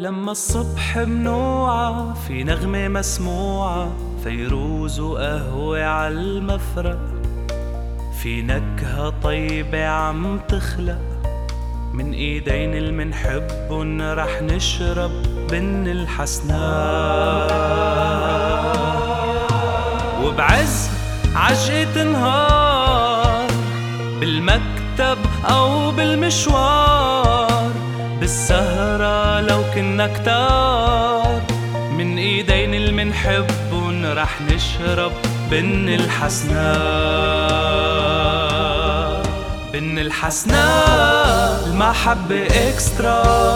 لما الصبح منوعة في نغمة مسموعة فيروز وقهوة عالمفرق في نكهة طيبة عم تخلق من إيدين المنحبن رح نشرب بن الحسناء وبعز عجقة نهار بالمكتب أو بالمشوار بالسهرة لو كنا كتار. من إيدين المنحبن رح نشرب بن الحسناء بن الحسناء المحبة إكسترا.